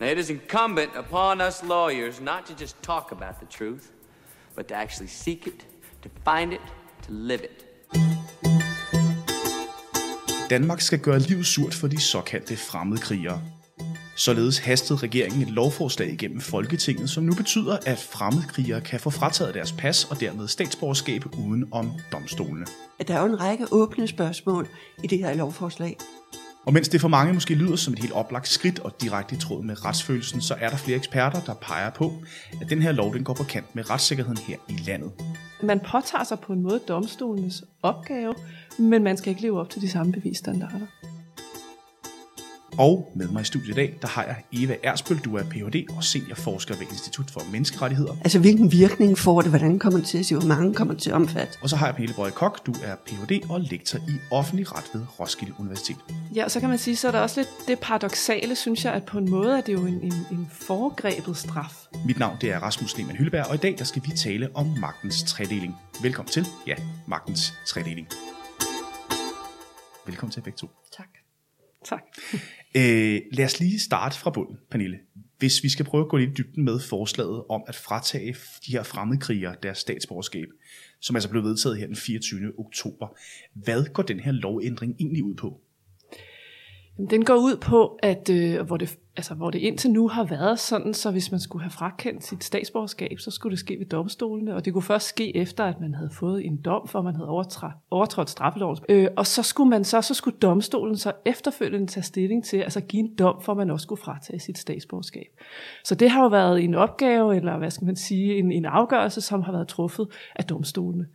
Now, it is incumbent upon us lawyers not to just talk about the truth, but to actually seek it, to find it, to live it. Danmark skal gøre livet surt for de såkaldte fremmedkrigere. Således hastede regeringen et lovforslag igennem Folketinget, som nu betyder, at fremmedkrigere kan få frataget deres pas og dermed statsborgerskab uden om domstolene. Der er jo en række åbne spørgsmål i det her lovforslag. Og mens det for mange måske lyder som et helt oplagt skridt og direkte i tråd med retsfølelsen, så er der flere eksperter, der peger på, at den her lov den går på kant med retssikkerheden her i landet. Man påtager sig på en måde domstolens opgave, men man skal ikke leve op til de samme bevisstandarder. Og med mig i studiet i dag, der har jeg Eva Ersbøl, du er Ph.D. og seniorforsker ved Institut for Menneskerettigheder. Altså hvilken virkning får det, hvordan kommer det til at se, hvor mange kommer det til at omfatte? Og så har jeg Pelle Brøge Kok, du er Ph.D. og lektor i offentlig ret ved Roskilde Universitet. Ja, og så kan man sige, så er der også lidt det paradoxale, synes jeg, at på en måde er det jo en, en, en foregrebet straf. Mit navn det er Rasmus Lehmann Hylleberg, og i dag der skal vi tale om magtens tredeling. Velkommen til, ja, magtens tredeling. Velkommen til begge to. Tak. Tak. Øh, lad os lige starte fra bunden, Pernille. Hvis vi skal prøve at gå lidt i dybden med forslaget om at fratage de her fremmedkrigere deres statsborgerskab, som altså blev vedtaget her den 24. oktober. Hvad går den her lovændring egentlig ud på? Den går ud på, at øh, hvor, det, altså, hvor det indtil nu har været sådan, så hvis man skulle have frakendt sit statsborgerskab, så skulle det ske ved domstolene, og det kunne først ske efter, at man havde fået en dom, for man havde overtrådt, overtrådt straffeloven. Øh, og så skulle man så, så skulle domstolen så efterfølgende tage stilling til, altså give en dom, for man også skulle fratage sit statsborgerskab. Så det har jo været en opgave, eller hvad skal man sige, en, en afgørelse, som har været truffet af domstolene.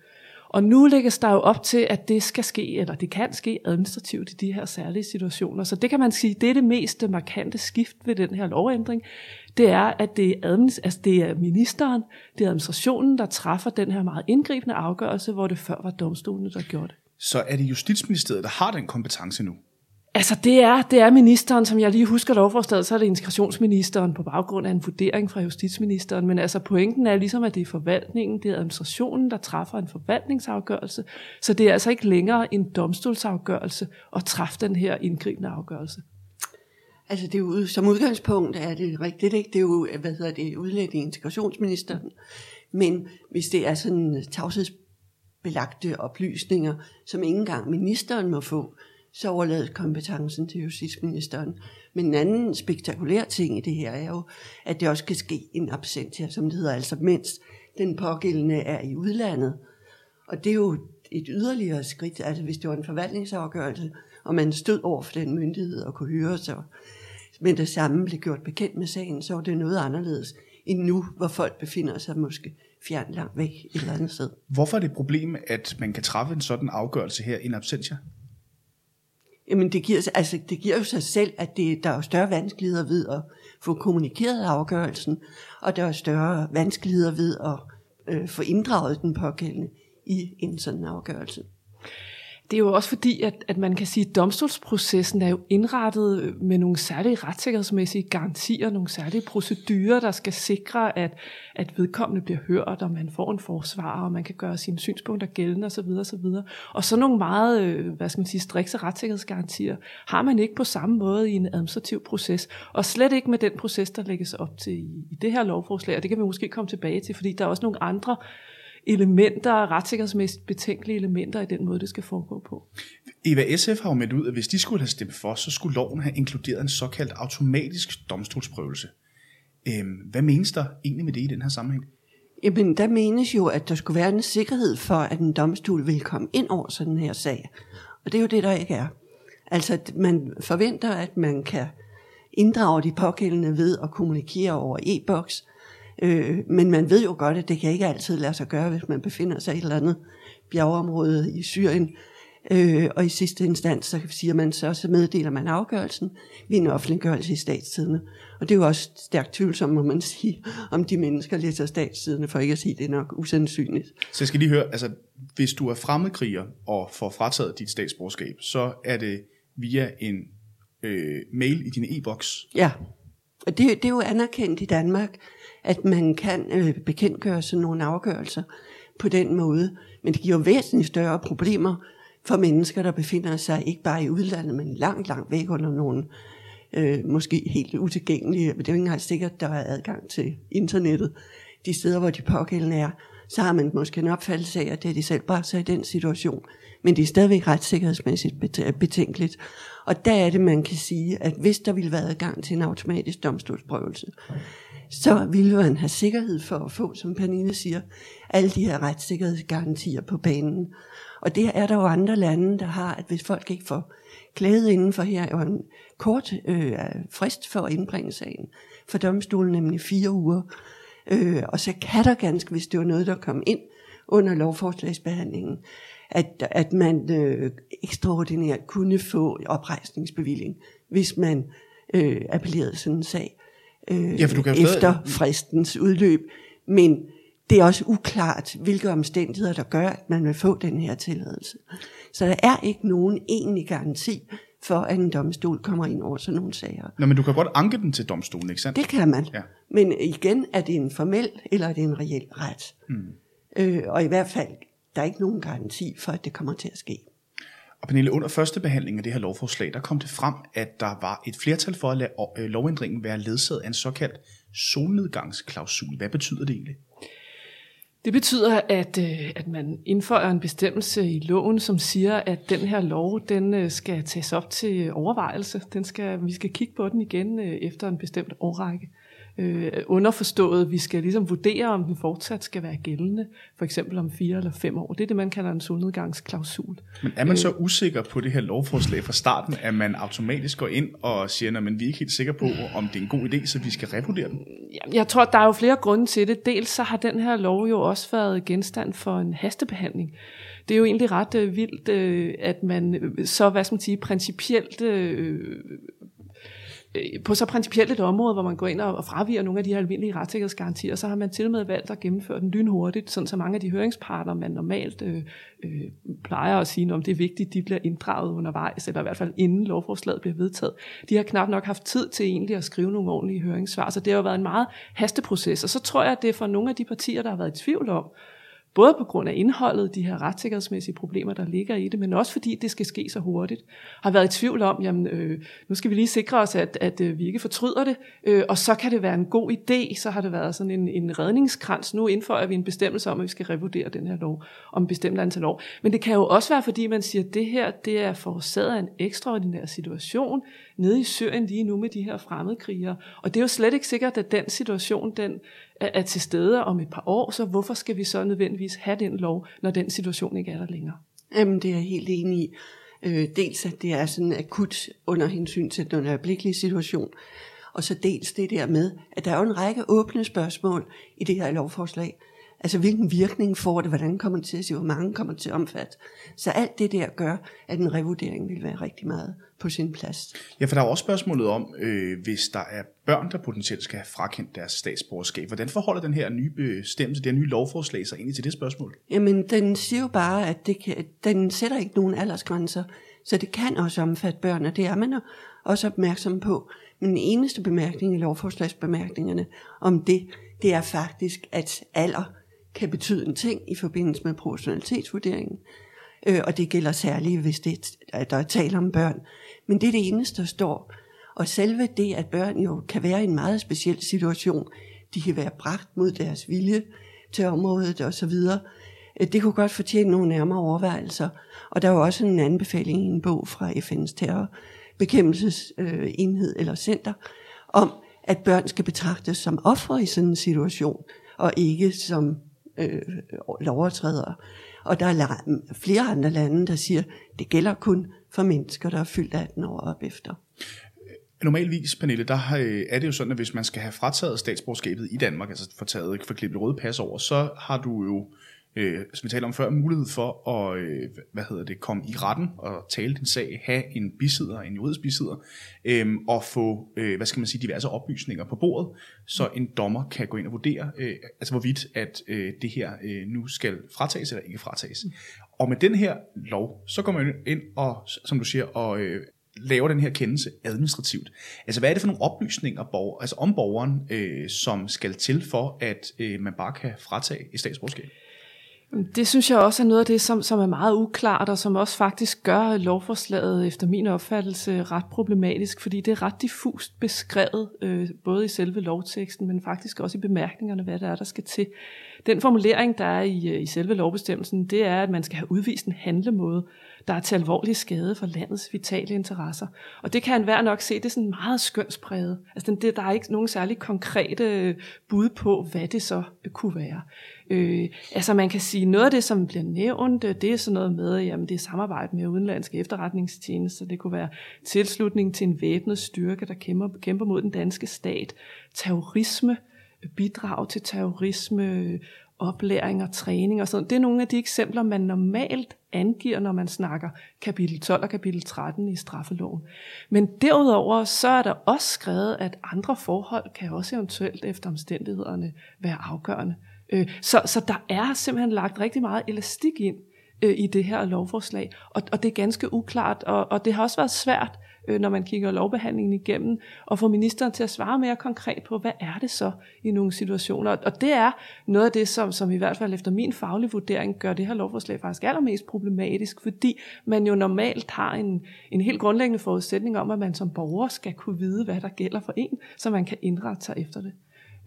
Og nu lægges der jo op til, at det skal ske, eller det kan ske administrativt i de her særlige situationer. Så det kan man sige, det er det mest markante skift ved den her lovændring. Det er, at det er, administ- altså det er ministeren, det er administrationen, der træffer den her meget indgribende afgørelse, hvor det før var domstolene, der gjorde det. Så er det Justitsministeriet, der har den kompetence nu? Altså det er, det er ministeren, som jeg lige husker lovforslaget, så er det integrationsministeren på baggrund af en vurdering fra justitsministeren. Men altså pointen er ligesom, at det er forvaltningen, det er administrationen, der træffer en forvaltningsafgørelse. Så det er altså ikke længere en domstolsafgørelse at træffe den her indgribende afgørelse. Altså det er jo, som udgangspunkt er det rigtigt, ikke? Det er jo, hvad hedder det, udlænding integrationsministeren. Men hvis det er sådan tavshedsbelagte oplysninger, som ikke engang ministeren må få, så overlades kompetencen til justitsministeren. Men en anden spektakulær ting i det her er jo, at det også kan ske en absentia, som det hedder, altså mens den pågældende er i udlandet. Og det er jo et yderligere skridt, altså hvis det var en forvaltningsafgørelse, og man stod over for den myndighed og kunne høre sig, men det samme blev gjort bekendt med sagen, så var det noget anderledes end nu, hvor folk befinder sig måske fjernt langt væk et eller andet sted. Hvorfor er det et problem, at man kan træffe en sådan afgørelse her in absentia? Jamen det giver, altså, det giver jo sig selv, at det, der er større vanskeligheder ved at få kommunikeret afgørelsen, og der er større vanskeligheder ved at øh, få inddraget den pågældende i en sådan afgørelse. Det er jo også fordi, at, at man kan sige, at domstolsprocessen er jo indrettet øh, med nogle særlige retssikkerhedsmæssige garantier, nogle særlige procedurer, der skal sikre, at, at vedkommende bliver hørt, og man får en forsvar, og man kan gøre sine synspunkter gældende osv. osv. Og så nogle meget, øh, hvad skal man sige, strikse retssikkerhedsgarantier har man ikke på samme måde i en administrativ proces, og slet ikke med den proces, der lægges op til i, i det her lovforslag, og det kan vi måske komme tilbage til, fordi der er også nogle andre elementer, retssikkerhedsmæssigt betænkelige elementer i den måde, det skal foregå på. Eva SF har jo meldt ud, at hvis de skulle have stemt for, så skulle loven have inkluderet en såkaldt automatisk domstolsprøvelse. Øhm, hvad menes der egentlig med det i den her sammenhæng? Jamen, der menes jo, at der skulle være en sikkerhed for, at en domstol vil komme ind over sådan en her sag. Og det er jo det, der ikke er. Altså, at man forventer, at man kan inddrage de pågældende ved at kommunikere over e-boks, Øh, men man ved jo godt, at det kan ikke altid lade sig gøre, hvis man befinder sig i et eller andet bjergeområde i Syrien. Øh, og i sidste instans, så siger man så, så meddeler man afgørelsen ved en offentliggørelse i statstidene. Og det er jo også stærkt tvivlsomt, må man sige, om de mennesker læser statstidene, for ikke at sige, at det er nok usandsynligt. Så jeg skal lige høre, altså hvis du er fremmedkriger og får frataget dit statsborgerskab, så er det via en øh, mail i din e-boks? Ja, og det, det er jo anerkendt i Danmark, at man kan øh, bekendtgøre sådan nogle afgørelser på den måde. Men det giver væsentligt større problemer for mennesker, der befinder sig ikke bare i udlandet, men langt, langt væk under nogle øh, måske helt utilgængelige, men det er jo ikke engang sikkert, der er adgang til internettet, de steder, hvor de pågældende er, så har man måske en opfattelse af, at det er de selv bare sig i den situation. Men det er stadigvæk retssikkerhedsmæssigt betænkeligt. Og der er det, man kan sige, at hvis der ville være adgang til en automatisk domstolsprøvelse, så ville man have sikkerhed for at få, som Pernille siger, alle de her retssikkerhedsgarantier på banen. Og det er der jo andre lande, der har, at hvis folk ikke får klaget inden for her, er en kort øh, frist for at indbringe sagen for domstolen, nemlig fire uger. Øh, og så kan der ganske, hvis det var noget, der kom ind under lovforslagsbehandlingen, at, at man øh, ekstraordinært kunne få oprejsningsbevilling, hvis man øh, appellerede sådan en sag øh, ja, for du kan efter stadig... fristens udløb. Men det er også uklart, hvilke omstændigheder, der gør, at man vil få den her tilladelse. Så der er ikke nogen egentlig garanti for, at en domstol kommer ind over sådan nogle sager. Nå, men du kan godt anke den til domstolen, ikke sandt? Det kan man. Ja. Men igen, er det en formel, eller er det en reel ret? Mm. Øh, og i hvert fald, der er ikke nogen garanti for, at det kommer til at ske. Og Pernille, under første behandling af det her lovforslag, der kom det frem, at der var et flertal for at lade øh, lovændringen være ledsaget af en såkaldt solnedgangsklausul. Hvad betyder det egentlig? Det betyder, at, øh, at man indfører en bestemmelse i loven, som siger, at den her lov, den øh, skal tages op til overvejelse. Den skal, vi skal kigge på den igen efter en bestemt årrække øh, underforstået, vi skal ligesom vurdere, om den fortsat skal være gældende, for eksempel om fire eller fem år. Det er det, man kalder en solnedgangsklausul. Men er man så øh. usikker på det her lovforslag fra starten, at man automatisk går ind og siger, at vi er ikke helt sikre på, om det er en god idé, så vi skal revurdere den? Jeg tror, der er jo flere grunde til det. Dels så har den her lov jo også været genstand for en hastebehandling det er jo egentlig ret øh, vildt, øh, at man øh, så, hvad skal man sige, principielt Øh, Øh, på så principielt et område, hvor man går ind og fraviger nogle af de her almindelige retssikkerhedsgarantier, så har man til og med valgt at gennemføre den lynhurtigt, sådan så mange af de høringsparter, man normalt øh, øh, plejer at sige, om det er vigtigt, de bliver inddraget undervejs, eller i hvert fald inden lovforslaget bliver vedtaget. De har knap nok haft tid til egentlig at skrive nogle ordentlige høringssvar, så det har jo været en meget hasteproces, og så tror jeg, at det er for nogle af de partier, der har været i tvivl om, Både på grund af indholdet, de her retssikkerhedsmæssige problemer, der ligger i det, men også fordi det skal ske så hurtigt. Har været i tvivl om, jamen øh, nu skal vi lige sikre os, at, at øh, vi ikke fortryder det, øh, og så kan det være en god idé, så har det været sådan en, en redningskrans. Nu indfører vi en bestemmelse om, at vi skal revurdere den her lov om bestemt antal år. Men det kan jo også være, fordi man siger, at det her det er forårsaget af en ekstraordinær situation nede i Syrien lige nu med de her fremmedkrigere. Og det er jo slet ikke sikkert, at den situation, den er til stede om et par år, så hvorfor skal vi så nødvendigvis have den lov, når den situation ikke er der længere? Jamen, det er jeg helt enig i. Øh, dels at det er sådan akut under hensyn til den øjeblikkelige situation, og så dels det der med, at der er jo en række åbne spørgsmål i det her lovforslag. Altså hvilken virkning får det, hvordan kommer det til at se, hvor mange kommer det til at omfatte. Så alt det der gør, at en revurdering vil være rigtig meget på sin plads. Ja, for der er også spørgsmålet om, øh, hvis der er børn, der potentielt skal have frakendt deres statsborgerskab. Hvordan forholder den her nye bestemmelse, det her nye lovforslag sig egentlig til det spørgsmål? Jamen, den siger jo bare, at det kan, den sætter ikke nogen aldersgrænser, så det kan også omfatte børn, og det er man også opmærksom på. Men den eneste bemærkning i lovforslagsbemærkningerne om det, det er faktisk, at alder kan betyde en ting i forbindelse med proportionalitetsvurderingen. Øh, og det gælder særligt, hvis det, at der er tale om børn. Men det er det eneste, der står. Og selve det, at børn jo kan være i en meget speciel situation, de kan være bragt mod deres vilje til området osv., øh, det kunne godt fortjene nogle nærmere overvejelser. Og der er jo også en anbefaling i en bog fra FN's terrorbekæmpelsesenhed øh, eller center, om at børn skal betragtes som ofre i sådan en situation, og ikke som øh, lovovertrædere. Og der er flere andre lande, der siger, at det gælder kun for mennesker, der er fyldt 18 år op efter. Normalvis, Pernille, der øh, er det jo sådan, at hvis man skal have frataget statsborgerskabet i Danmark, altså få taget for klippet røde pas over, så har du jo øh, som vi talte om før, mulighed for at øh, hvad hedder det, komme i retten og tale din sag, have en bisidder, en juridisk bisidder, øh, og få øh, hvad skal man sige, diverse oplysninger på bordet, så en dommer kan gå ind og vurdere, øh, altså hvorvidt at øh, det her øh, nu skal fratages eller ikke fratages. Og med den her lov, så går man ind og, som du siger, og øh, laver den her kendelse administrativt. Altså hvad er det for nogle oplysninger borger, altså om borgeren, øh, som skal til for, at øh, man bare kan fratage et statsborgerskab? Det synes jeg også er noget af det, som, som er meget uklart, og som også faktisk gør lovforslaget efter min opfattelse ret problematisk, fordi det er ret diffust beskrevet, øh, både i selve lovteksten, men faktisk også i bemærkningerne, hvad det er, der skal til. Den formulering, der er i, øh, i selve lovbestemmelsen, det er, at man skal have udvist en handlemåde, der er til alvorlig skade for landets vitale interesser. Og det kan enhver nok se, det er sådan meget skønspræget. Altså, det, der er ikke nogen særlig konkrete øh, bud på, hvad det så øh, kunne være. Øh, altså man kan sige, noget af det, som bliver nævnt, øh, det er sådan noget med, jamen det er samarbejde med udenlandske efterretningstjenester, det kunne være tilslutning til en væbnet styrke, der kæmper, kæmper mod den danske stat, terrorisme, bidrag til terrorisme, oplæring og træning og sådan Det er nogle af de eksempler, man normalt angiver, når man snakker kapitel 12 og kapitel 13 i straffeloven. Men derudover så er der også skrevet, at andre forhold kan også eventuelt efter omstændighederne være afgørende. Øh, så, så der er simpelthen lagt rigtig meget elastik ind øh, i det her lovforslag, og, og det er ganske uklart, og, og det har også været svært, øh, når man kigger lovbehandlingen igennem, og få ministeren til at svare mere konkret på, hvad er det så i nogle situationer. Og det er noget af det, som, som i hvert fald efter min faglige vurdering gør det her lovforslag faktisk allermest problematisk, fordi man jo normalt har en, en helt grundlæggende forudsætning om, at man som borger skal kunne vide, hvad der gælder for en, så man kan indrette sig efter det.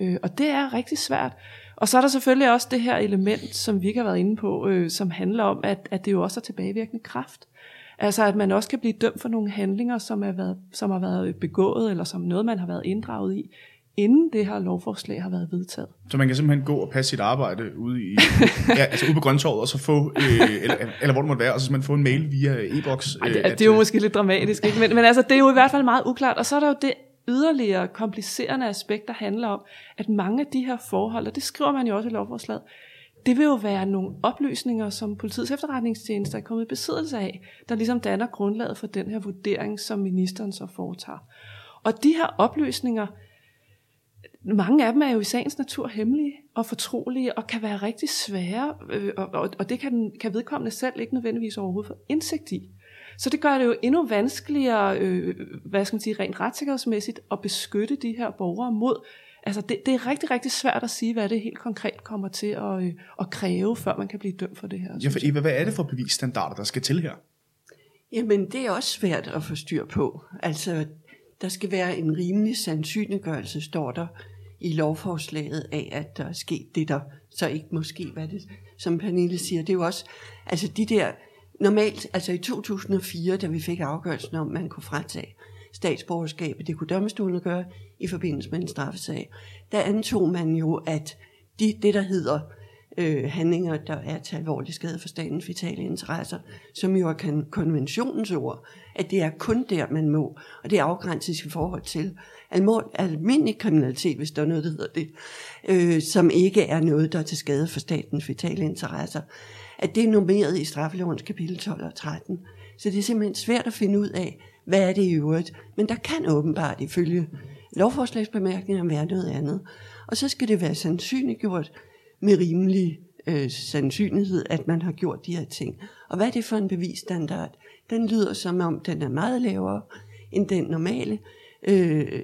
Øh, og det er rigtig svært. Og så er der selvfølgelig også det her element, som vi ikke har været inde på, øh, som handler om, at, at det jo også er tilbagevirkende kraft. Altså at man også kan blive dømt for nogle handlinger, som, er været, som har været begået, eller som noget, man har været inddraget i, inden det her lovforslag har været vedtaget. Så man kan simpelthen gå og passe sit arbejde ude, i, ja, altså ude på grøntorvet, og så få, øh, eller, eller hvor det måtte være, og så simpelthen få en mail via e-boks. Øh, det, det er jo måske lidt dramatisk, ikke? Men, men altså, det er jo i hvert fald meget uklart. Og så er der jo det yderligere komplicerende aspekt, der handler om, at mange af de her forhold, og det skriver man jo også i lovforslaget, det vil jo være nogle oplysninger, som politiets efterretningstjeneste er kommet i besiddelse af, der ligesom danner grundlaget for den her vurdering, som ministeren så foretager. Og de her oplysninger, mange af dem er jo i sagens natur hemmelige og fortrolige, og kan være rigtig svære, øh, og, og, det kan, kan vedkommende selv ikke nødvendigvis overhovedet få indsigt i. Så det gør det jo endnu vanskeligere, øh, hvad skal man sige, rent retssikkerhedsmæssigt, at beskytte de her borgere mod Altså det, det er rigtig, rigtig svært at sige, hvad det helt konkret kommer til at, øh, at kræve, før man kan blive dømt for det her. Ja, for Eva, hvad er det for bevisstandarder, der skal til her? Jamen, det er også svært at få styr på. Altså, der skal være en rimelig sandsynliggørelse, står der i lovforslaget af, at der er sket det, der så ikke måske, hvad det, som Pernille siger. Det er jo også, altså de der, normalt, altså i 2004, da vi fik afgørelsen om, at man kunne fratage statsborgerskabet, det kunne domstolen gøre i forbindelse med en straffesag, der antog man jo, at de, det, der hedder øh, handlinger, der er til alvorlig skade for statens vitale interesser, som jo er konventionens ord, at det er kun der, man må, og det afgrænses i forhold til almindelig kriminalitet, hvis der er noget, der hedder det, øh, som ikke er noget, der er til skade for statens vitale interesser, at det er normeret i straffelovens kapitel 12 og 13. Så det er simpelthen svært at finde ud af, hvad er det i øvrigt. Men der kan åbenbart ifølge lovforslagsbemærkninger være noget andet. Og så skal det være sandsynliggjort med rimelig øh, sandsynlighed, at man har gjort de her ting. Og hvad er det for en bevisstandard? Den lyder som om, den er meget lavere end den normale, øh,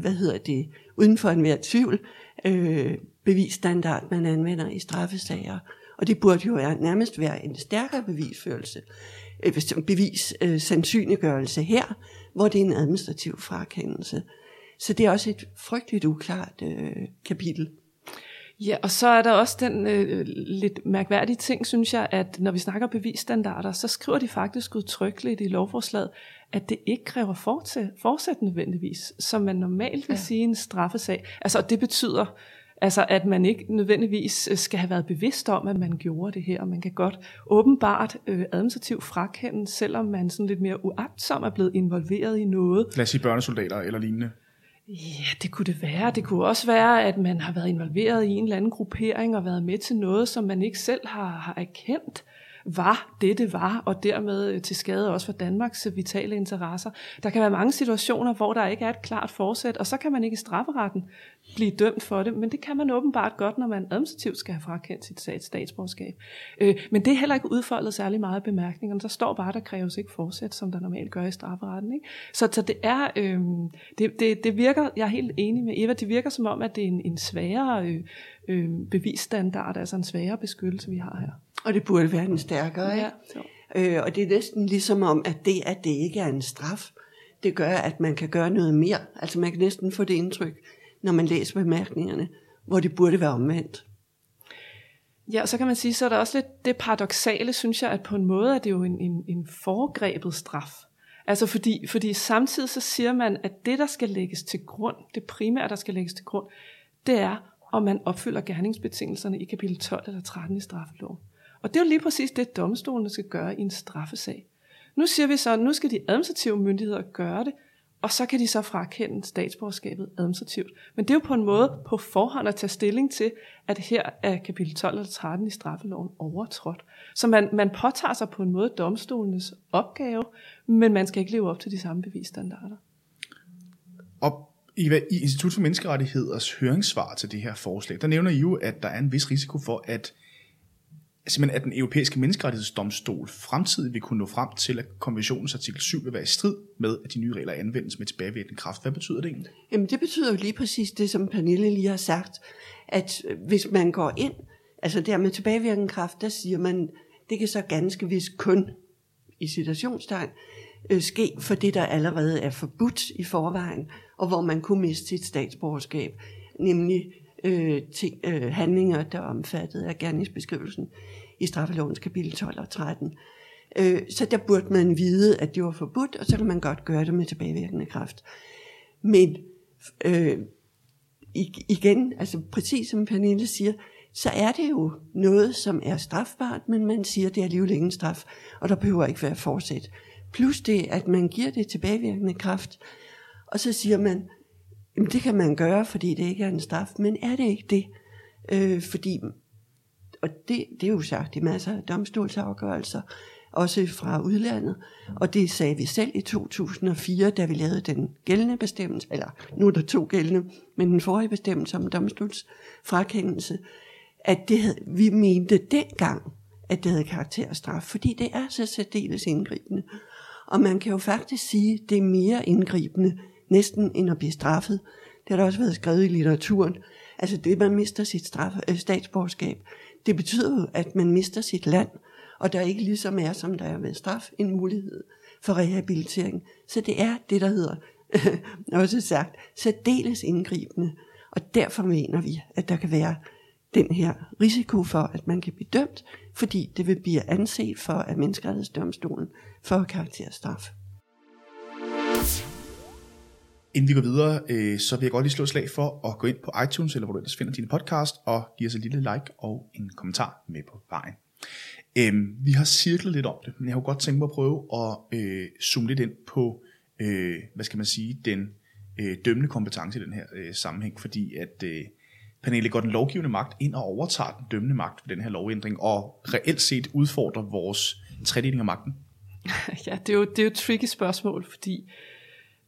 hvad hedder det, uden for enhver tvivl, øh, bevisstandard, man anvender i straffesager. Og det burde jo være, nærmest være en stærkere bevisførelse, øh, bevis øh, sandsynliggørelse her, hvor det er en administrativ frakendelse. Så det er også et frygteligt uklart øh, kapitel. Ja, og så er der også den øh, lidt mærkværdige ting, synes jeg, at når vi snakker bevisstandarder, så skriver de faktisk udtrykkeligt i lovforslaget, at det ikke kræver fortsæt, fortsæt nødvendigvis, som man normalt vil ja. sige en straffesag. Altså, det betyder, Altså at man ikke nødvendigvis øh, skal have været bevidst om, at man gjorde det her, og man kan godt åbenbart øh, administrativt frakende, selvom man sådan lidt mere uagtsom er blevet involveret i noget. Lad os sige børnesoldater eller lignende. Ja, det kunne det være. Det kunne også være, at man har været involveret i en eller anden gruppering og været med til noget, som man ikke selv har, har erkendt var det, det var, og dermed øh, til skade også for Danmarks øh, vitale interesser. Der kan være mange situationer, hvor der ikke er et klart forsæt, og så kan man ikke i strafferetten blive dømt for det, men det kan man åbenbart godt, når man administrativt skal have frakendt sit statsborgerskab. Øh, men det er heller ikke udfoldet særlig meget i bemærkningerne. Der står bare, der kræves ikke forsæt, som der normalt gør i strafferetten. Ikke? Så, så det er, øh, det, det, det virker, jeg er helt enig med Eva, det virker som om, at det er en, en sværere øh, øh, bevisstandard, altså en sværere beskyttelse, vi har her. Og det burde være en stærkere, ikke? Ja, øh, og det er næsten ligesom om, at det, at det ikke er en straf, det gør, at man kan gøre noget mere. Altså man kan næsten få det indtryk, når man læser bemærkningerne, hvor det burde være omvendt. Ja, og så kan man sige, så er der også lidt det paradoxale, synes jeg, at på en måde er det jo en, en, en foregrebet straf. Altså fordi, fordi samtidig så siger man, at det, der skal lægges til grund, det primære, der skal lægges til grund, det er, om man opfylder gerningsbetingelserne i kapitel 12 eller 13 i straffeloven. Og det er jo lige præcis det, domstolene skal gøre i en straffesag. Nu siger vi så, at nu skal de administrative myndigheder gøre det, og så kan de så frakende statsborgerskabet administrativt. Men det er jo på en måde på forhånd at tage stilling til, at her er kapitel 12 eller 13 i straffeloven overtrådt. Så man, man påtager sig på en måde domstolenes opgave, men man skal ikke leve op til de samme bevisstandarder. Og i, i Institut for Menneskerettigheders høringssvar til det her forslag, der nævner I jo, at der er en vis risiko for, at simpelthen at den europæiske menneskerettighedsdomstol fremtidig vil kunne nå frem til, at konventionens artikel 7 vil være i strid med, at de nye regler anvendes med tilbagevirkende kraft. Hvad betyder det egentlig? Jamen det betyder jo lige præcis det, som Pernille lige har sagt, at øh, hvis man går ind, altså der med tilbagevirkende kraft, der siger man, det kan så ganske vist kun i citationstegn, øh, ske for det, der allerede er forbudt i forvejen, og hvor man kunne miste sit statsborgerskab, nemlig øh, ting, øh, handlinger, der er omfattet af gerningsbeskrivelsen i straffelovens kapitel 12 og 13. Øh, så der burde man vide, at det var forbudt, og så kan man godt gøre det med tilbagevirkende kraft. Men øh, igen, altså præcis som Pernille siger, så er det jo noget, som er strafbart, men man siger, at det er alligevel ingen straf, og der behøver ikke være forsæt. Plus det, at man giver det tilbagevirkende kraft, og så siger man, Jamen det kan man gøre, fordi det ikke er en straf, men er det ikke det? Øh, fordi, og det, det er jo sagt i masser af domstolsafgørelser, også fra udlandet, og det sagde vi selv i 2004, da vi lavede den gældende bestemmelse, eller nu er der to gældende, men den forrige bestemmelse om domstolsfrakendelse, at det havde, vi mente dengang, at det havde karakter af straf, fordi det er så særdeles indgribende. Og man kan jo faktisk sige, at det er mere indgribende, næsten end at blive straffet. Det har der også været skrevet i litteraturen. Altså det, man mister sit straf, øh, statsborgerskab, det betyder jo, at man mister sit land, og der ikke ligesom er, som der er ved straf, en mulighed for rehabilitering. Så det er det, der hedder, også sagt, særdeles indgribende. Og derfor mener vi, at der kan være den her risiko for, at man kan blive dømt, fordi det vil blive anset for af menneskerettighedsdomstolen for karakterstraf. Inden vi går videre, øh, så vil jeg godt lige slå et slag for at gå ind på iTunes, eller hvor du ellers finder dine podcast, og give os et lille like og en kommentar med på vejen. Øhm, vi har cirklet lidt om det, men jeg har godt tænkt mig at prøve at øh, zoome lidt ind på, øh, hvad skal man sige, den øh, dømmende kompetence i den her øh, sammenhæng, fordi at øh, Pernille går den lovgivende magt ind og overtager den dømmende magt ved den her lovændring, og reelt set udfordrer vores tredeling af magten. Ja, det er jo, det er jo et tricky spørgsmål, fordi øh,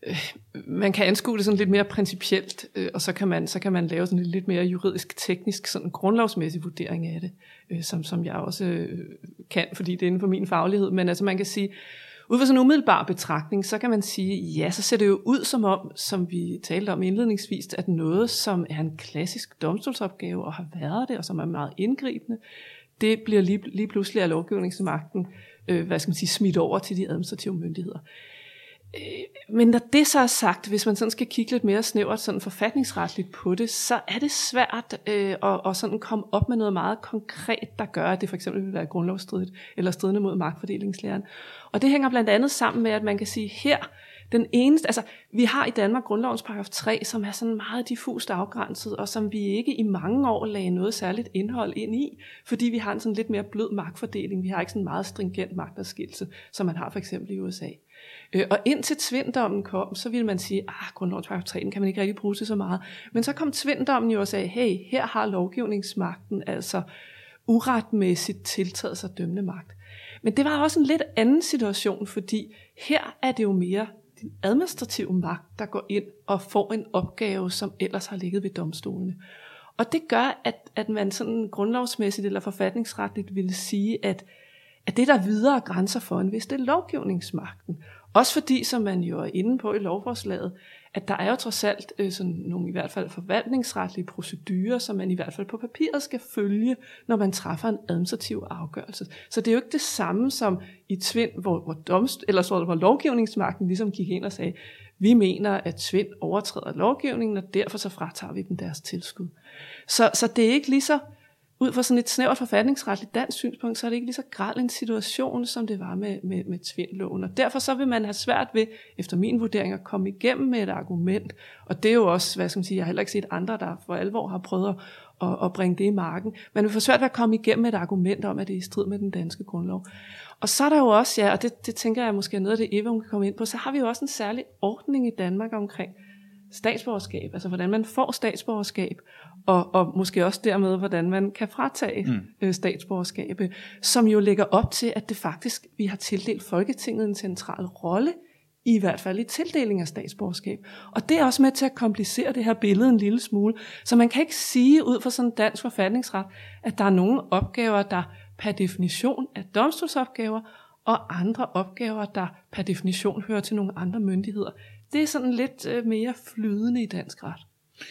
Øh, man kan anskue det sådan lidt mere principielt, øh, og så kan man så kan man lave sådan en lidt mere juridisk, teknisk, sådan grundlovsmæssig vurdering af det, øh, som, som jeg også øh, kan, fordi det er inden for min faglighed. Men altså man kan sige, ud fra sådan en umiddelbar betragtning, så kan man sige, ja, så ser det jo ud som om, som vi talte om indledningsvis, at noget, som er en klassisk domstolsopgave og har været det, og som er meget indgribende, det bliver lige, lige pludselig af lovgivningsmagten, øh, hvad skal man sige, smidt over til de administrative myndigheder. Øh, men når det så er sagt, hvis man sådan skal kigge lidt mere snævert sådan forfatningsretligt på det, så er det svært øh, at, at sådan komme op med noget meget konkret, der gør, at det for eksempel vil være grundlovsstridigt eller stridende mod magtfordelingslæren. Og det hænger blandt andet sammen med, at man kan sige, her den eneste, altså vi har i Danmark grundlovens paragraf 3, som er sådan meget diffust afgrænset, og som vi ikke i mange år lagde noget særligt indhold ind i, fordi vi har en sådan lidt mere blød magtfordeling. Vi har ikke sådan en meget stringent magtadskillelse, som man har for eksempel i USA. Øh, og indtil tvinddommen kom, så ville man sige, ah, grundlovens paragraf 3, kan man ikke rigtig bruge til så meget. Men så kom tvinddommen jo og sagde, hey, her har lovgivningsmagten altså uretmæssigt tiltaget sig dømmende magt. Men det var også en lidt anden situation, fordi her er det jo mere den administrative magt, der går ind og får en opgave, som ellers har ligget ved domstolene. Og det gør, at, at man sådan grundlovsmæssigt eller forfatningsretligt ville sige, at, at det der videre grænser for en hvis det er lovgivningsmagten. Også fordi, som man jo er inde på i lovforslaget, at der er jo trods alt øh, sådan nogle i hvert fald forvaltningsretlige procedurer, som man i hvert fald på papiret skal følge, når man træffer en administrativ afgørelse. Så det er jo ikke det samme som i Tvind, hvor, hvor, domst, eller så, hvor lovgivningsmagten ligesom gik ind og sagde, vi mener, at Tvind overtræder lovgivningen, og derfor så fratager vi dem deres tilskud. Så, så det er ikke lige så ud fra sådan et snævert forfatningsretligt dansk synspunkt, så er det ikke lige så græld en situation, som det var med, med, med tvindloven. Og derfor så vil man have svært ved, efter min vurdering, at komme igennem med et argument. Og det er jo også, hvad skal man sige, jeg har heller ikke set andre, der for alvor har prøvet at, at, at bringe det i marken. Man vil få svært ved at komme igennem med et argument om, at det er i strid med den danske grundlov. Og så er der jo også, ja, og det, det tænker jeg måske er noget af det, Eva kan komme ind på, så har vi jo også en særlig ordning i Danmark omkring statsborgerskab, altså hvordan man får statsborgerskab, og, og måske også dermed, hvordan man kan fratage mm. øh, statsborgerskabet, som jo lægger op til, at det faktisk, vi har tildelt Folketinget en central rolle, i hvert fald i tildeling af statsborgerskab. Og det er også med til at komplicere det her billede en lille smule. Så man kan ikke sige ud fra sådan en dansk forfatningsret, at der er nogle opgaver, der per definition er domstolsopgaver, og andre opgaver, der per definition hører til nogle andre myndigheder. Det er sådan lidt øh, mere flydende i dansk ret.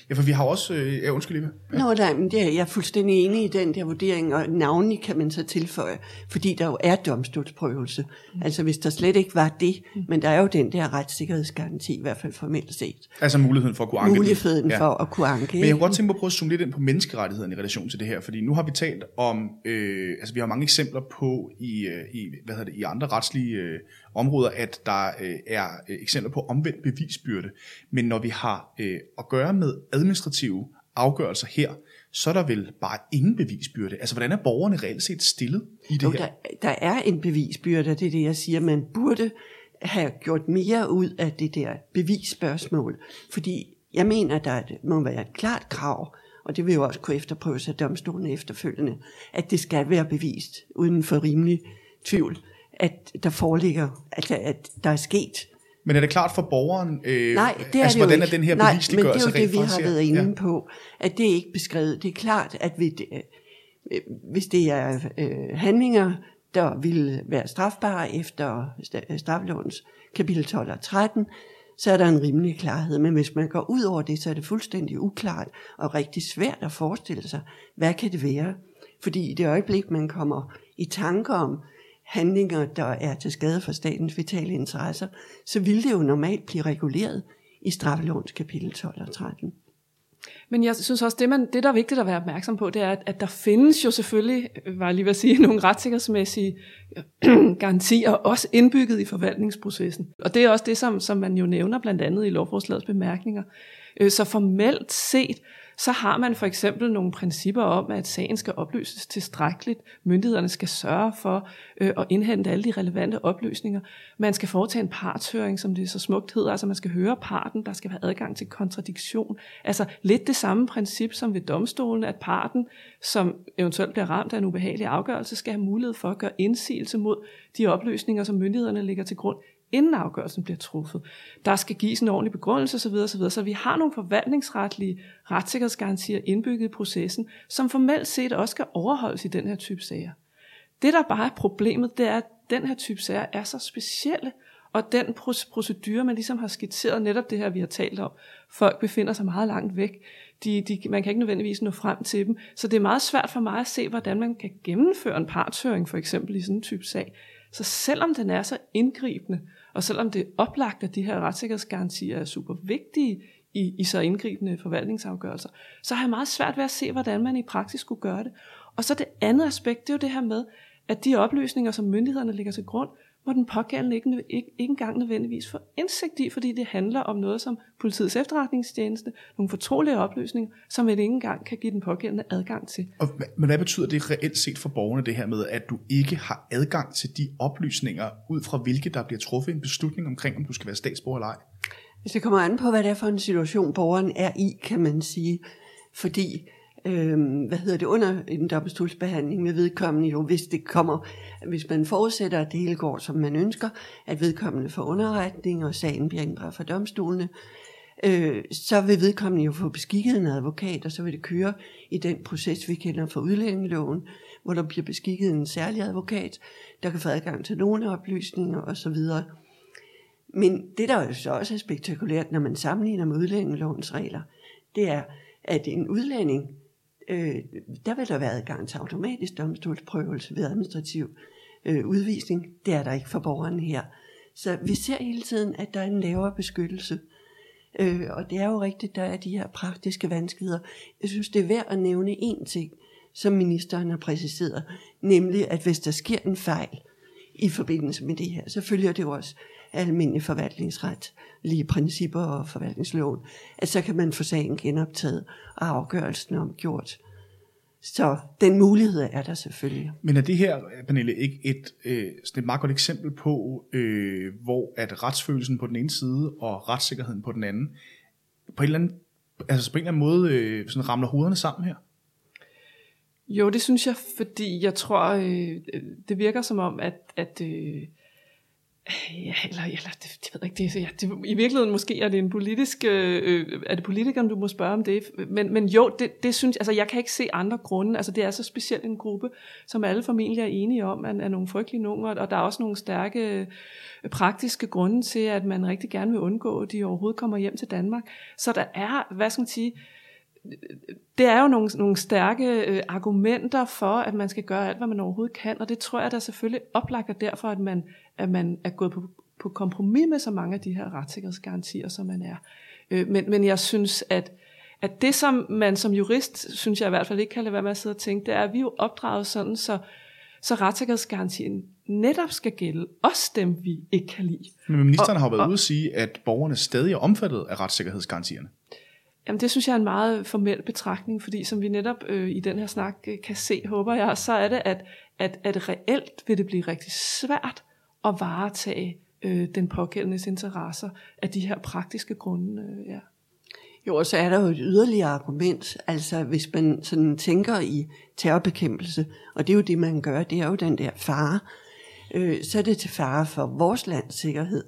Ja, for vi har også... Øh, ja, undskyld, Eva. Ja. Nå, nej, men det er, jeg er fuldstændig enig i den der vurdering, og navnlig kan man så tilføje, fordi der jo er domstolsprøvelse. Mm. Altså hvis der slet ikke var det, mm. men der er jo den der retssikkerhedsgaranti, i hvert fald formelt set. Altså muligheden for at kunne anke Muligheden ja. for at kunne anke. Men jeg kunne godt tænke mig at prøve at zoome lidt ind på menneskerettigheden i relation til det her, fordi nu har vi talt om, øh, altså vi har mange eksempler på i, øh, i, hvad hedder det, i andre retslige øh, områder, at der øh, er øh, eksempler på omvendt bevisbyrde. Men når vi har øh, at gøre med administrative afgørelser her, så er der vel bare ingen bevisbyrde. Altså, hvordan er borgerne reelt set stillet i det jo, her? Der, der er en bevisbyrde, det er det, jeg siger. Man burde have gjort mere ud af det der bevisspørgsmål. Fordi jeg mener, der må være et klart krav, og det vil jo også kunne efterprøves af domstolen efterfølgende, at det skal være bevist uden for rimelig tvivl, at der foreligger, at, at der er sket men er det klart for borgeren, øh, Nej, det er altså, det hvordan jo er den her Nej, bevisliggørelse men det er jo det, vi har været inde ja. på, at det er ikke beskrevet. Det er klart, at vi, øh, hvis det er øh, handlinger, der vil være strafbare efter straffelovens kapitel 12 og 13, så er der en rimelig klarhed. Men hvis man går ud over det, så er det fuldstændig uklart og rigtig svært at forestille sig, hvad kan det være? Fordi i det øjeblik, man kommer i tanker om, handlinger, der er til skade for statens vitale interesser, så ville det jo normalt blive reguleret i straffelovens kapitel 12 og 13. Men jeg synes også, det, man, det der er vigtigt at være opmærksom på, det er, at, at der findes jo selvfølgelig, var jeg lige ved at sige, nogle retssikkerhedsmæssige øh, garantier, også indbygget i forvaltningsprocessen. Og det er også det, som, som man jo nævner blandt andet i lovforslagets bemærkninger. Øh, så formelt set, så har man for eksempel nogle principper om, at sagen skal oplyses tilstrækkeligt. Myndighederne skal sørge for øh, at indhente alle de relevante oplysninger. Man skal foretage en partshøring, som det så smukt hedder. Altså man skal høre parten, der skal være adgang til kontradiktion. Altså lidt det samme princip som ved domstolen, at parten, som eventuelt bliver ramt af en ubehagelig afgørelse, skal have mulighed for at gøre indsigelse mod de oplysninger, som myndighederne ligger til grund inden afgørelsen bliver truffet. Der skal gives en ordentlig begrundelse osv. osv. Så vi har nogle forvaltningsretlige retssikkerhedsgarantier indbygget i processen, som formelt set også skal overholdes i den her type sager. Det, der bare er problemet, det er, at den her type sager er så specielle, og den procedure, man ligesom har skitseret, netop det her, vi har talt om, folk befinder sig meget langt væk, de, de, man kan ikke nødvendigvis nå frem til dem, så det er meget svært for mig at se, hvordan man kan gennemføre en partshøring, for eksempel i sådan en type sag. Så selvom den er så indgribende, og selvom det er oplagt, at de her retssikkerhedsgarantier er super vigtige i, i så indgribende forvaltningsafgørelser, så har jeg meget svært ved at se, hvordan man i praksis skulle gøre det. Og så det andet aspekt, det er jo det her med, at de oplysninger, som myndighederne lægger til grund, må den pågældende ikke, ikke, ikke engang nødvendigvis få indsigt i, fordi det handler om noget som politiets efterretningstjeneste, nogle fortrolige oplysninger, som man ikke engang kan give den pågældende adgang til. Og, men hvad betyder det reelt set for borgerne, det her med, at du ikke har adgang til de oplysninger, ud fra hvilke der bliver truffet en beslutning omkring, om du skal være statsborger eller ej? Hvis det kommer an på, hvad det er for en situation, borgeren er i, kan man sige. Fordi øh, hvad hedder det, under en domstolsbehandling med vedkommende jo, hvis det kommer, hvis man forudsætter, at det hele går, som man ønsker, at vedkommende får underretning, og sagen bliver indbragt for domstolene, øh, så vil vedkommende jo få beskikket en advokat, og så vil det køre i den proces, vi kender fra udlændingeloven, hvor der bliver beskikket en særlig advokat, der kan få adgang til nogle oplysninger osv. Men det, der jo så også er spektakulært, når man sammenligner med udlændingelovens regler, det er, at en udlænding, øh, der vil der være adgang til automatisk domstolsprøvelse ved administrativ øh, udvisning. Det er der ikke for borgeren her. Så vi ser hele tiden, at der er en lavere beskyttelse. Øh, og det er jo rigtigt, der er de her praktiske vanskeligheder. Jeg synes, det er værd at nævne én ting, som ministeren har præciseret, nemlig at hvis der sker en fejl i forbindelse med det her, så følger det jo også almindelig forvaltningsret, lige principper og forvaltningsloven, at så kan man få sagen genoptaget og afgørelsen omgjort. Så den mulighed er der selvfølgelig. Men er det her, Pernille, ikke et, øh, et meget godt eksempel på, øh, hvor at retsfølelsen på den ene side og retssikkerheden på den anden, på en eller anden, altså på en eller anden måde øh, sådan ramler hovederne sammen her? Jo, det synes jeg, fordi jeg tror, øh, det virker som om, at, at øh, Ja, eller, eller det, det ved jeg ikke, det, ja, det, i virkeligheden måske er det en politisk, øh, øh, er det politikeren, du må spørge om det, men, men jo, det, det synes, altså jeg kan ikke se andre grunde, altså det er så specielt en gruppe, som alle familier er enige om, er, er nogle frygtelige nogen, og der er også nogle stærke øh, praktiske grunde til, at man rigtig gerne vil undgå, at de overhovedet kommer hjem til Danmark, så der er, hvad skal man sige, det er jo nogle, nogle stærke øh, argumenter for, at man skal gøre alt, hvad man overhovedet kan, og det tror jeg der selvfølgelig oplagt derfor, at man, at man er gået på, på kompromis med så mange af de her retssikkerhedsgarantier, som man er. Øh, men, men jeg synes, at, at det, som man som jurist, synes jeg i hvert fald ikke kan lade være med at sidde og tænke, det er, at vi er jo opdraget sådan, så, så retssikkerhedsgarantien netop skal gælde os dem, vi ikke kan lide. Men ministeren og, har været ude at sige, at borgerne stadig er omfattet af retssikkerhedsgarantierne. Jamen det synes jeg er en meget formel betragtning, fordi som vi netop øh, i den her snak øh, kan se, håber jeg, så er det, at, at, at reelt vil det blive rigtig svært at varetage øh, den pågældendes interesser af de her praktiske grunde. Øh, ja. Jo, og så er der jo et yderligere argument, altså hvis man sådan tænker i terrorbekæmpelse, og det er jo det, man gør, det er jo den der fare, øh, så er det til fare for vores lands sikkerhed,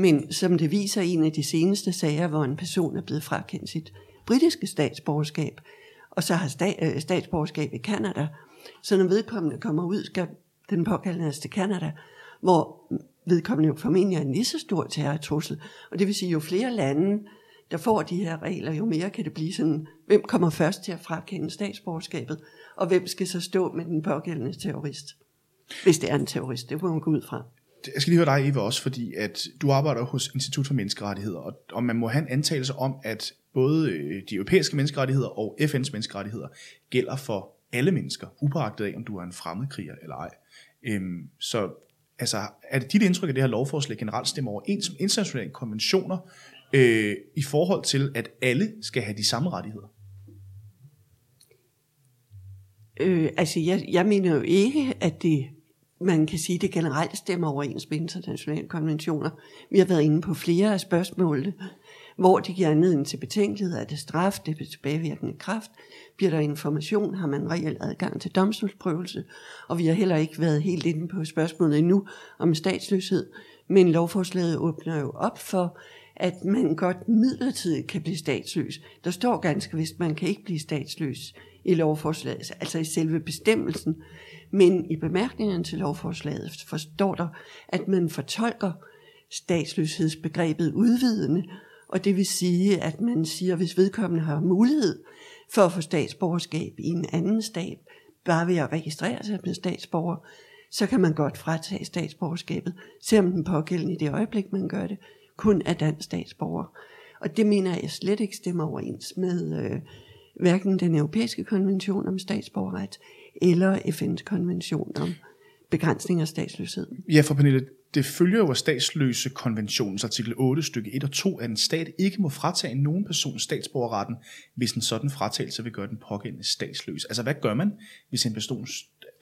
men som det viser en af de seneste sager, hvor en person er blevet frakendt sit britiske statsborgerskab, og så har sta- øh, statsborgerskab i Kanada, så når vedkommende kommer ud, skal den pågældende altså til Kanada, hvor vedkommende jo formentlig er en lige så stor terrortrussel. Og det vil sige, jo flere lande, der får de her regler, jo mere kan det blive sådan, hvem kommer først til at frakende statsborgerskabet, og hvem skal så stå med den pågældende terrorist. Hvis det er en terrorist, det må man gå ud fra. Jeg skal lige høre dig, Eva, også, fordi at du arbejder hos Institut for Menneskerettigheder, og, og man må have en antagelse om, at både øh, de europæiske menneskerettigheder og FN's menneskerettigheder gælder for alle mennesker, uagtet af, om du er en fremmedkriger eller ej. Øhm, så altså, er det dit indtryk, at det her lovforslag generelt stemmer overens med internationale konventioner øh, i forhold til, at alle skal have de samme rettigheder? Øh, altså, jeg, jeg mener jo ikke, at det man kan sige, det generelt stemmer overens med internationale konventioner. Vi har været inde på flere af spørgsmålene, hvor det giver anledning til betænkelighed. Er det straf? Det er tilbagevirkende kraft? Bliver der information? Har man reelt adgang til domstolsprøvelse? Og vi har heller ikke været helt inde på spørgsmålet endnu om statsløshed. Men lovforslaget åbner jo op for, at man godt midlertidigt kan blive statsløs. Der står ganske vist, at man kan ikke blive statsløs i lovforslaget, altså i selve bestemmelsen. Men i bemærkningerne til lovforslaget forstår der, at man fortolker statsløshedsbegrebet udvidende, og det vil sige, at man siger, at hvis vedkommende har mulighed for at få statsborgerskab i en anden stat, bare ved at registrere sig med statsborger, så kan man godt fratage statsborgerskabet, selvom den pågældende i det øjeblik, man gør det, kun er dansk statsborger. Og det mener jeg slet ikke stemmer overens med øh, hverken den europæiske konvention om statsborgerret eller FN's konvention om begrænsning af statsløshed. Ja, for Pernille, det følger jo af statsløse konventionens artikel 8 stykke 1 og 2, at en stat ikke må fratage nogen person statsborgerretten, hvis en sådan fratagelse vil gøre den pågældende statsløs. Altså hvad gør man, hvis en person,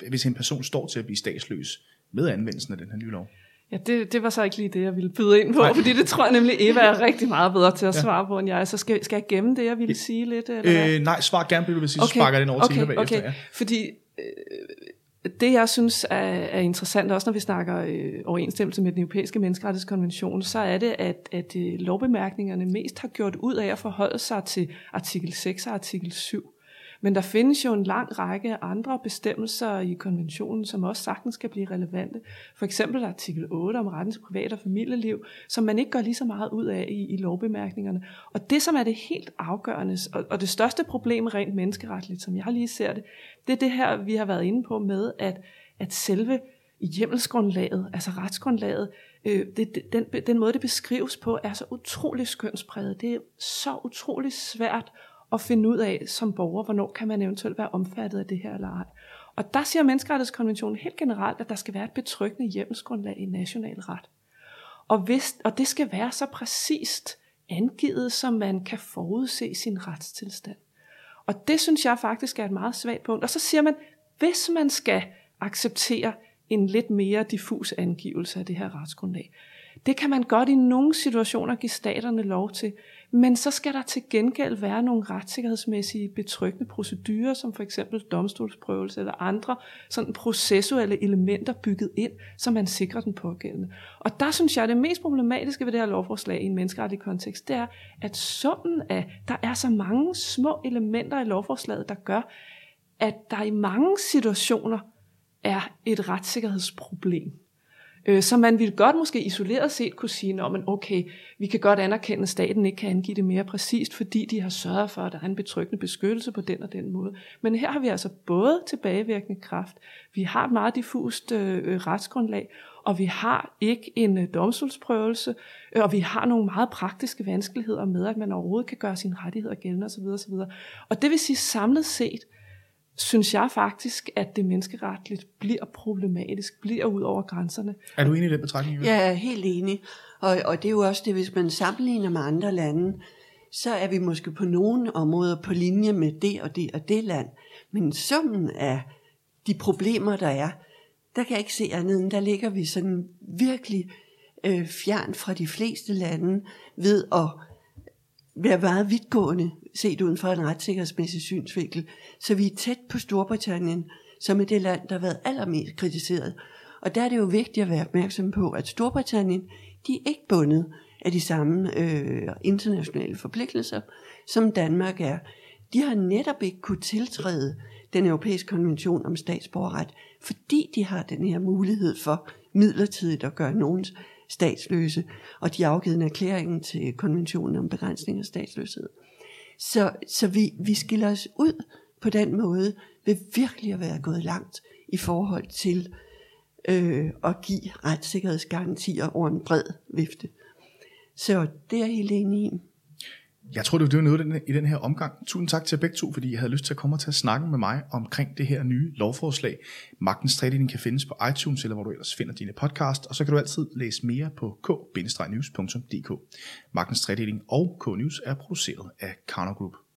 hvis en person står til at blive statsløs med anvendelsen af den her nye lov? Ja, det, det var så ikke lige det, jeg ville byde ind på, Nej. fordi det tror jeg nemlig, Eva er rigtig meget bedre til at ja. svare på end jeg. Så skal, skal jeg gemme det, jeg ville sige lidt? Eller øh, nej, svar gerne, du vil sige, okay. så sparker den over okay, til Eva bagefter. Okay. Ja. Fordi øh, det, jeg synes er, er interessant, også når vi snakker øh, overensstemmelse med den europæiske menneskerettighedskonvention, så er det, at, at øh, lovbemærkningerne mest har gjort ud af at forholde sig til artikel 6 og artikel 7. Men der findes jo en lang række andre bestemmelser i konventionen, som også sagtens kan blive relevante. For eksempel artikel 8 om retten til privat og familieliv, som man ikke gør lige så meget ud af i, i lovbemærkningerne. Og det, som er det helt afgørende, og, og det største problem rent menneskeretligt, som jeg lige ser det, det er det her, vi har været inde på med, at, at selve hjemmelsgrundlaget, altså retsgrundlaget, øh, det, den, den måde, det beskrives på, er så utrolig skønspræget. Det er så utrolig svært at finde ud af som borger, hvornår kan man eventuelt være omfattet af det her eller ej. Og der siger menneskerettighedskonventionen helt generelt, at der skal være et betryggende hjemmelsgrundlag i national ret. Og, hvis, og det skal være så præcist angivet, som man kan forudse sin retstilstand. Og det synes jeg faktisk er et meget svagt punkt. Og så siger man, hvis man skal acceptere en lidt mere diffus angivelse af det her retsgrundlag, det kan man godt i nogle situationer give staterne lov til, men så skal der til gengæld være nogle retssikkerhedsmæssige betryggende procedurer, som for eksempel domstolsprøvelse eller andre sådan processuelle elementer bygget ind, så man sikrer den pågældende. Og der synes jeg, at det mest problematiske ved det her lovforslag i en menneskeretlig kontekst, det er, at summen af, der er så mange små elementer i lovforslaget, der gør, at der i mange situationer er et retssikkerhedsproblem. Øh, så man ville godt måske isoleret set kunne sige, at okay, vi kan godt anerkende, at staten ikke kan angive det mere præcist, fordi de har sørget for, at der er en betryggende beskyttelse på den og den måde. Men her har vi altså både tilbagevirkende kraft, vi har et meget diffust øh, øh retsgrundlag, og vi har ikke en øh, domstolsprøvelse, øh, og vi har nogle meget praktiske vanskeligheder med, at man overhovedet kan gøre sine rettigheder gældende osv. osv. Og det vil sige samlet set, synes jeg faktisk, at det menneskeretligt bliver problematisk, bliver ud over grænserne. Er du enig i den betragtning? Ja, jeg er helt enig. Og, og det er jo også det, hvis man sammenligner med andre lande, så er vi måske på nogle områder på linje med det og det og det land. Men summen af de problemer, der er, der kan jeg ikke se andet end, der ligger vi sådan virkelig øh, fjern fra de fleste lande ved at være meget vidtgående set uden for en retssikkerhedsmæssig synsvinkel. Så vi er tæt på Storbritannien, som er det land, der har været allermest kritiseret. Og der er det jo vigtigt at være opmærksom på, at Storbritannien, de er ikke bundet af de samme øh, internationale forpligtelser, som Danmark er. De har netop ikke kunne tiltræde den europæiske konvention om statsborgerret, fordi de har den her mulighed for midlertidigt at gøre nogens statsløse, og de har afgivet en erklæring til konventionen om begrænsning af statsløshed. Så, så vi, vi skiller os ud på den måde ved virkelig at være gået langt i forhold til øh, at give retssikkerhedsgarantier over en bred vifte. Så det er jeg helt enig i. Jeg tror, det var noget i den her omgang. Tusind tak til begge to, fordi I havde lyst til at komme til at snakke med mig omkring det her nye lovforslag. Magtens Tredeling kan findes på iTunes, eller hvor du ellers finder dine podcast, og så kan du altid læse mere på k-news.dk. Magtens Tredeling og K-News er produceret af Karner Group.